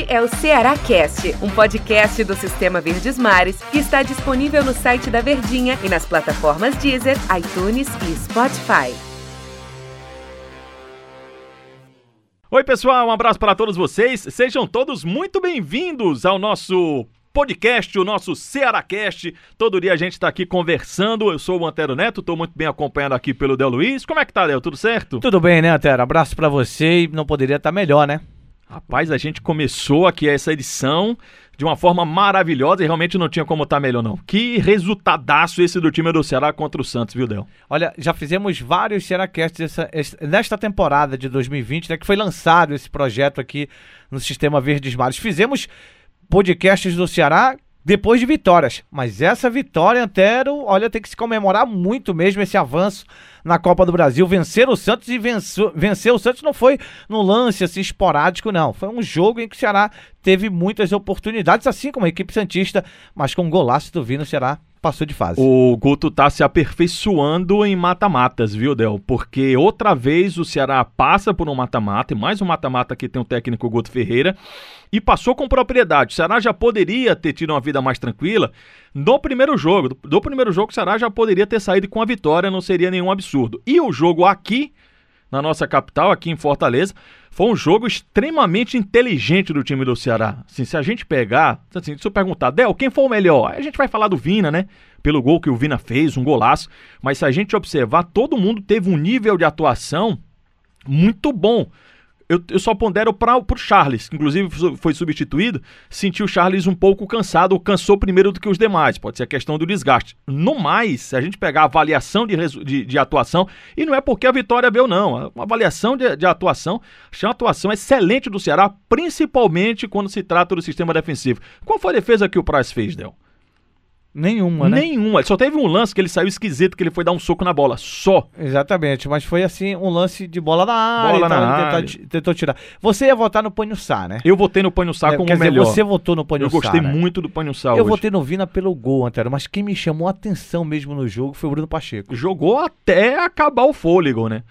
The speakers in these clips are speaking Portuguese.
Este é o Ceará Cast, um podcast do Sistema Verdes Mares que está disponível no site da Verdinha e nas plataformas Deezer, iTunes e Spotify. Oi, pessoal, um abraço para todos vocês. Sejam todos muito bem-vindos ao nosso podcast, o nosso Cearacast. Todo dia a gente está aqui conversando. Eu sou o Antero Neto, estou muito bem acompanhado aqui pelo Del Luiz. Como é que tá, Del? Tudo certo? Tudo bem, né, Antero? Abraço para você e não poderia estar tá melhor, né? Rapaz, a gente começou aqui essa edição de uma forma maravilhosa e realmente não tinha como estar tá melhor, não. Que resultadaço esse do time do Ceará contra o Santos, viu, Del? Olha, já fizemos vários Cearacasts nesta temporada de 2020, né, que foi lançado esse projeto aqui no Sistema Verdes Mares. Fizemos podcasts do Ceará depois de vitórias. Mas essa vitória, Antero, olha, tem que se comemorar muito mesmo esse avanço na Copa do Brasil. Vencer o Santos e vencer, vencer o Santos não foi no lance assim esporádico, não. Foi um jogo em que o Ceará teve muitas oportunidades, assim como a equipe Santista, mas com um golaço do Vino, o Ceará passou de fase. O Guto tá se aperfeiçoando em mata-matas, viu, Del? Porque outra vez o Ceará passa por um mata-mata, e mais um mata-mata que tem o técnico Guto Ferreira, e passou com propriedade. O Ceará já poderia ter tido uma vida mais tranquila no primeiro jogo. Do, primeiro jogo, o Ceará já poderia ter saído com a vitória, não seria nenhum absurdo. E o jogo aqui, na nossa capital, aqui em Fortaleza, foi um jogo extremamente inteligente do time do Ceará. Assim, se a gente pegar, assim, se eu perguntar, Del, quem foi o melhor? A gente vai falar do Vina, né? Pelo gol que o Vina fez, um golaço. Mas se a gente observar, todo mundo teve um nível de atuação muito bom eu, eu só pondero para o Charles, que inclusive foi substituído, sentiu o Charles um pouco cansado, ou cansou primeiro do que os demais. Pode ser a questão do desgaste. No mais, se a gente pegar a avaliação de, de, de atuação, e não é porque a vitória veio, não. Uma avaliação de, de atuação, achei uma atuação excelente do Ceará, principalmente quando se trata do sistema defensivo. Qual foi a defesa que o Price fez, Del? Nenhuma, né? Nenhuma. Só teve um lance que ele saiu esquisito, que ele foi dar um soco na bola. Só. Exatamente, mas foi assim, um lance de bola na área. Bola na área. Tentou, tentou, tirar. Você ia votar no Panhussá, né? Eu votei no Panhussá é, como quer melhor. Dizer, você votou no Panhussá, Eu gostei né? muito do Panhussá Eu hoje. votei no Vina pelo gol, Antero, mas quem me chamou a atenção mesmo no jogo foi o Bruno Pacheco. Jogou até acabar o fôlego, né?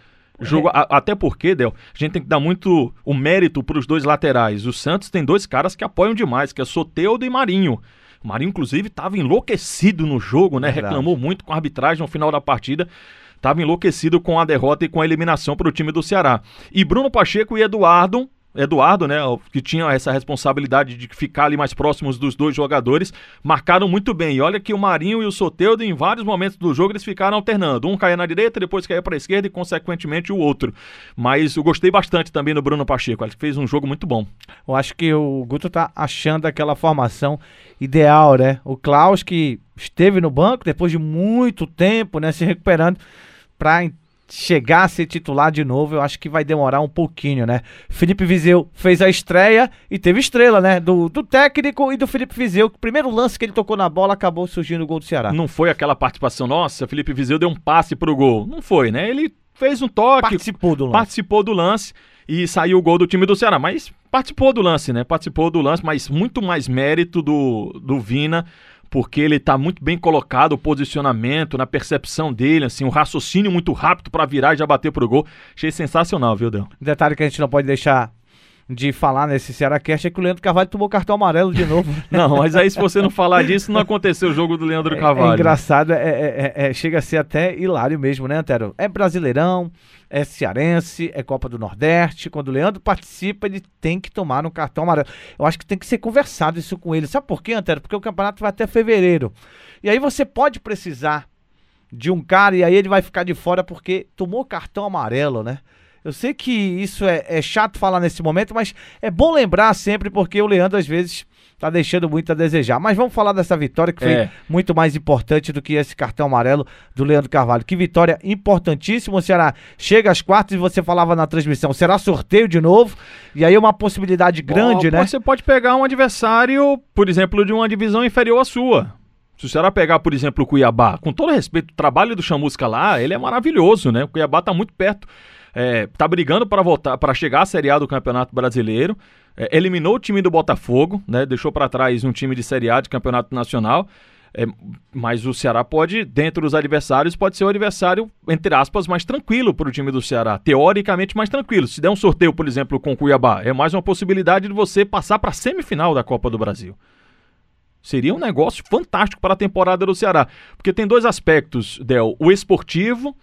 Jogo, é. a, até porque, Del, a gente tem que dar muito o mérito para os dois laterais. O Santos tem dois caras que apoiam demais, que é Soteudo e Marinho. O Marinho, inclusive, estava enlouquecido no jogo, né? Verdade. Reclamou muito com a arbitragem no final da partida. Estava enlouquecido com a derrota e com a eliminação para o time do Ceará. E Bruno Pacheco e Eduardo Eduardo, né, que tinha essa responsabilidade de ficar ali mais próximos dos dois jogadores, marcaram muito bem. E olha que o Marinho e o Soteudo, em vários momentos do jogo, eles ficaram alternando. Um caía na direita, depois caía para a esquerda e, consequentemente, o outro. Mas eu gostei bastante também do Bruno Pacheco. Ele fez um jogo muito bom. Eu acho que o Guto tá achando aquela formação ideal, né? O Klaus, que esteve no banco depois de muito tempo, né, se recuperando para chegar a ser titular de novo, eu acho que vai demorar um pouquinho, né? Felipe Vizeu fez a estreia e teve estrela, né? Do, do técnico e do Felipe Vizeu. O primeiro lance que ele tocou na bola acabou surgindo o gol do Ceará. Não foi aquela participação, nossa, Felipe Vizeu deu um passe pro gol. Não foi, né? Ele fez um toque. Participou do lance. Participou do lance e saiu o gol do time do Ceará. Mas participou do lance, né? Participou do lance, mas muito mais mérito do, do Vina porque ele está muito bem colocado, o posicionamento, na percepção dele, assim, um raciocínio muito rápido para virar e já bater pro gol. Achei sensacional, viu, Del? Detalhe que a gente não pode deixar de falar nesse Cearacast é que o Leandro Carvalho tomou cartão amarelo de novo. não, mas aí se você não falar disso, não aconteceu o jogo do Leandro é, Carvalho. É, engraçado, é, é, é, chega a ser até hilário mesmo, né, Antero? É brasileirão, é cearense, é Copa do Nordeste. Quando o Leandro participa, ele tem que tomar um cartão amarelo. Eu acho que tem que ser conversado isso com ele. Sabe por quê, Antero? Porque o campeonato vai até fevereiro. E aí você pode precisar de um cara e aí ele vai ficar de fora porque tomou cartão amarelo, né? Eu sei que isso é, é, chato falar nesse momento, mas é bom lembrar sempre porque o Leandro às vezes tá deixando muito a desejar. Mas vamos falar dessa vitória que foi é. muito mais importante do que esse cartão amarelo do Leandro Carvalho. Que vitória importantíssima. O Ceará chega às quartas e você falava na transmissão, será sorteio de novo? E aí uma possibilidade grande, né? Você pode pegar um adversário, por exemplo, de uma divisão inferior à sua. Se o Ceará pegar, por exemplo, o Cuiabá, com todo respeito, o trabalho do Chamusca lá, ele é maravilhoso, né? O Cuiabá tá muito perto é, tá brigando para voltar, para chegar à Série A do Campeonato Brasileiro. É, eliminou o time do Botafogo, né? Deixou para trás um time de Série A de Campeonato Nacional. É, mas o Ceará pode, dentro dos adversários, pode ser o adversário, entre aspas, mais tranquilo para o time do Ceará. Teoricamente mais tranquilo. Se der um sorteio, por exemplo, com o Cuiabá, é mais uma possibilidade de você passar para a semifinal da Copa do Brasil. Seria um negócio fantástico para a temporada do Ceará. Porque tem dois aspectos, Del. O esportivo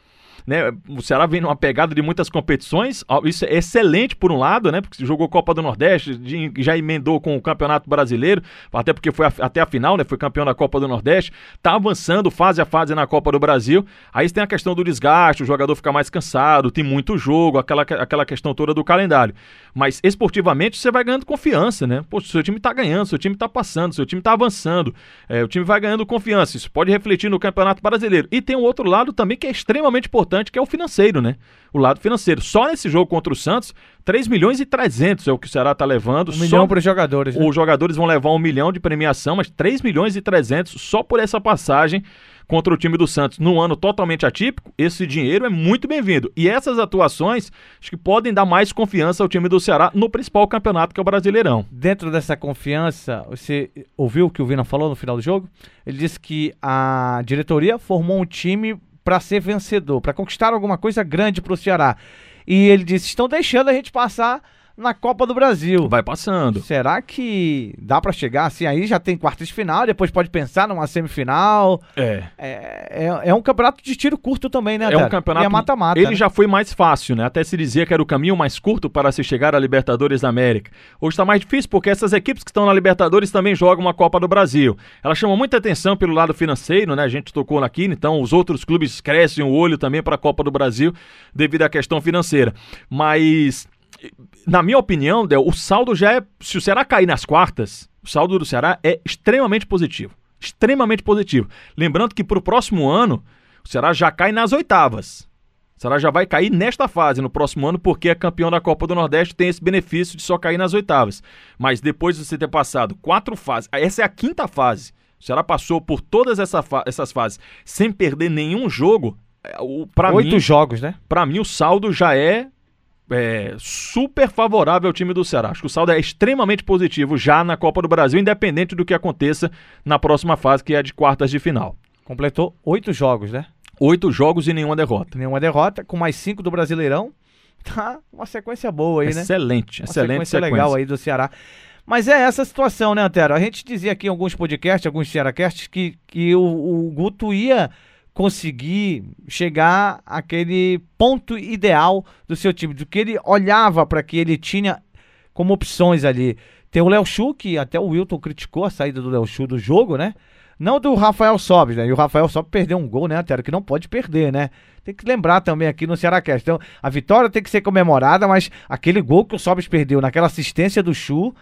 né? O Ceará vem numa pegada de muitas competições, isso é excelente por um lado, né? Porque jogou Copa do Nordeste, já emendou com o Campeonato Brasileiro, até porque foi a, até a final, né? Foi campeão da Copa do Nordeste, tá avançando fase a fase na Copa do Brasil. Aí tem a questão do desgaste, o jogador fica mais cansado, tem muito jogo, aquela, aquela questão toda do calendário. Mas esportivamente você vai ganhando confiança, né? Pô, seu time tá ganhando, seu time tá passando, seu time tá avançando, é, o time vai ganhando confiança. Isso pode refletir no Campeonato Brasileiro. E tem um outro lado também que é extremamente importante importante, que é o financeiro, né? O lado financeiro. Só nesse jogo contra o Santos, 3 milhões e 300 é o que o Ceará tá levando. Um milhão para os jogadores. Né? Os jogadores vão levar um milhão de premiação, mas 3 milhões e 300 só por essa passagem contra o time do Santos num ano totalmente atípico, esse dinheiro é muito bem-vindo. E essas atuações acho que podem dar mais confiança ao time do Ceará no principal campeonato que é o Brasileirão. Dentro dessa confiança, você ouviu o que o Vina falou no final do jogo? Ele disse que a diretoria formou um time para ser vencedor, para conquistar alguma coisa grande para o Ceará. E ele disse: estão deixando a gente passar na Copa do Brasil. Vai passando. Será que dá para chegar assim? Aí já tem quartas de final, depois pode pensar numa semifinal. É. É, é, é um campeonato de tiro curto também, né? É um campeonato. é mata-mata. Ele né? já foi mais fácil, né? Até se dizia que era o caminho mais curto para se chegar à Libertadores da América. Hoje está mais difícil porque essas equipes que estão na Libertadores também jogam uma Copa do Brasil. Ela chama muita atenção pelo lado financeiro, né? A gente tocou aqui, então os outros clubes crescem o olho também para a Copa do Brasil devido à questão financeira. Mas na minha opinião, Del, o saldo já é. Se o Ceará cair nas quartas, o saldo do Ceará é extremamente positivo. Extremamente positivo. Lembrando que para o próximo ano, o Ceará já cai nas oitavas. O Ceará já vai cair nesta fase no próximo ano, porque é campeão da Copa do Nordeste, tem esse benefício de só cair nas oitavas. Mas depois de você ter passado quatro fases, essa é a quinta fase. O Ceará passou por todas essa fa essas fases sem perder nenhum jogo. É, Oito mim, jogos, né? Para mim, o saldo já é é, super favorável ao time do Ceará. Acho que o saldo é extremamente positivo já na Copa do Brasil, independente do que aconteça na próxima fase, que é a de quartas de final. Completou oito jogos, né? Oito jogos e nenhuma derrota. Nenhuma derrota, com mais cinco do Brasileirão. Tá uma sequência boa aí, né? Excelente, excelente sequência, sequência legal aí do Ceará. Mas é essa situação, né, Antero? A gente dizia aqui em alguns podcasts, alguns Cearacasts, que, que o, o Guto ia conseguir chegar àquele ponto ideal do seu time, do que ele olhava para que ele tinha como opções ali. Tem o Léo Chu, que até o Wilton criticou a saída do Léo Chu do jogo, né? Não do Rafael Sobes, né? E o Rafael Sobes perdeu um gol, né, Antero? Que não pode perder, né? Tem que lembrar também aqui no Ceará. Então, a vitória tem que ser comemorada, mas aquele gol que o Sobes perdeu naquela assistência do Chu,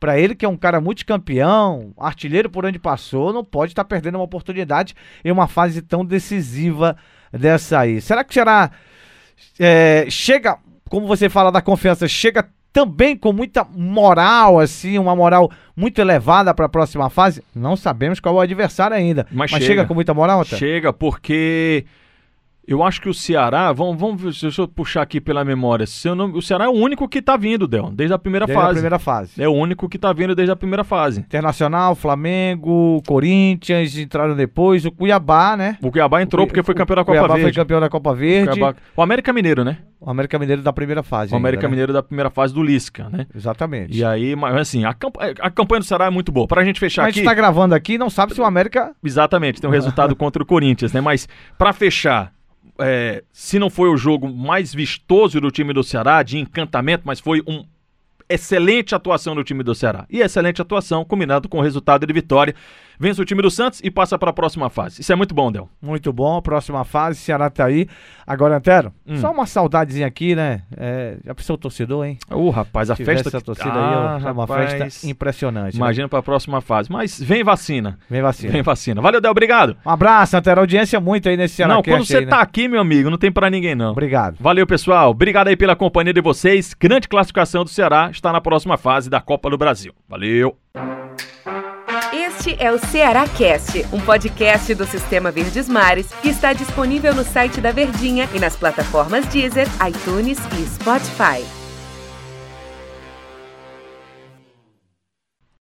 para ele, que é um cara multicampeão, artilheiro por onde passou, não pode estar tá perdendo uma oportunidade em uma fase tão decisiva dessa aí. Será que será. É, chega, como você fala da confiança, chega também com muita moral, assim, uma moral muito elevada para a próxima fase? Não sabemos qual é o adversário ainda. Mas, mas chega. chega. com muita moral, até? Chega, porque eu acho que o Ceará, vamos, vamos deixa eu puxar aqui pela memória. Não, o Ceará é o único que tá vindo, Del, desde a primeira desde fase. a primeira fase. É o único que tá vindo desde a primeira fase. Internacional, Flamengo, Corinthians entraram depois, o Cuiabá, né? O Cuiabá entrou o, porque foi campeão da Copa Cuiabá Verde. foi campeão da Copa Verde. O, Cuiabá... o América Mineiro, né? O América Mineiro da primeira fase. O ainda, América né? Mineiro da primeira fase do Lisca, né? Exatamente. E aí, mas assim, a, camp a campanha do Ceará é muito boa. Pra gente fechar aqui. A gente tá gravando aqui não sabe se o América. Exatamente, tem um resultado contra o Corinthians, né? Mas para fechar, é, se não foi o jogo mais vistoso do time do Ceará, de encantamento, mas foi um excelente atuação do time do Ceará. E excelente atuação, combinado com o resultado de vitória. Vence o time do Santos e passa para a próxima fase. Isso é muito bom, Del. Muito bom, próxima fase, Ceará tá aí. Agora, Antero, hum. só uma saudadezinha aqui, né? É, já pensou o torcedor, hein? Ô, uh, rapaz, a festa. Essa torcida ah, aí, é uma festa impressionante. Né? Imagina né? para a próxima fase. Mas vem vacina. Vem vacina. Vem vacina. Valeu, Del, obrigado. Um abraço, Antero. Audiência muito aí nesse Ceará. Não, quando você aí, tá né? aqui, meu amigo, não tem para ninguém, não. Obrigado. Valeu, pessoal. Obrigado aí pela companhia de vocês. Grande classificação do Ceará está na próxima fase da Copa do Brasil. Valeu. Este é o Ceará Cast, um podcast do Sistema Verdes Mares que está disponível no site da Verdinha e nas plataformas Deezer, iTunes e Spotify.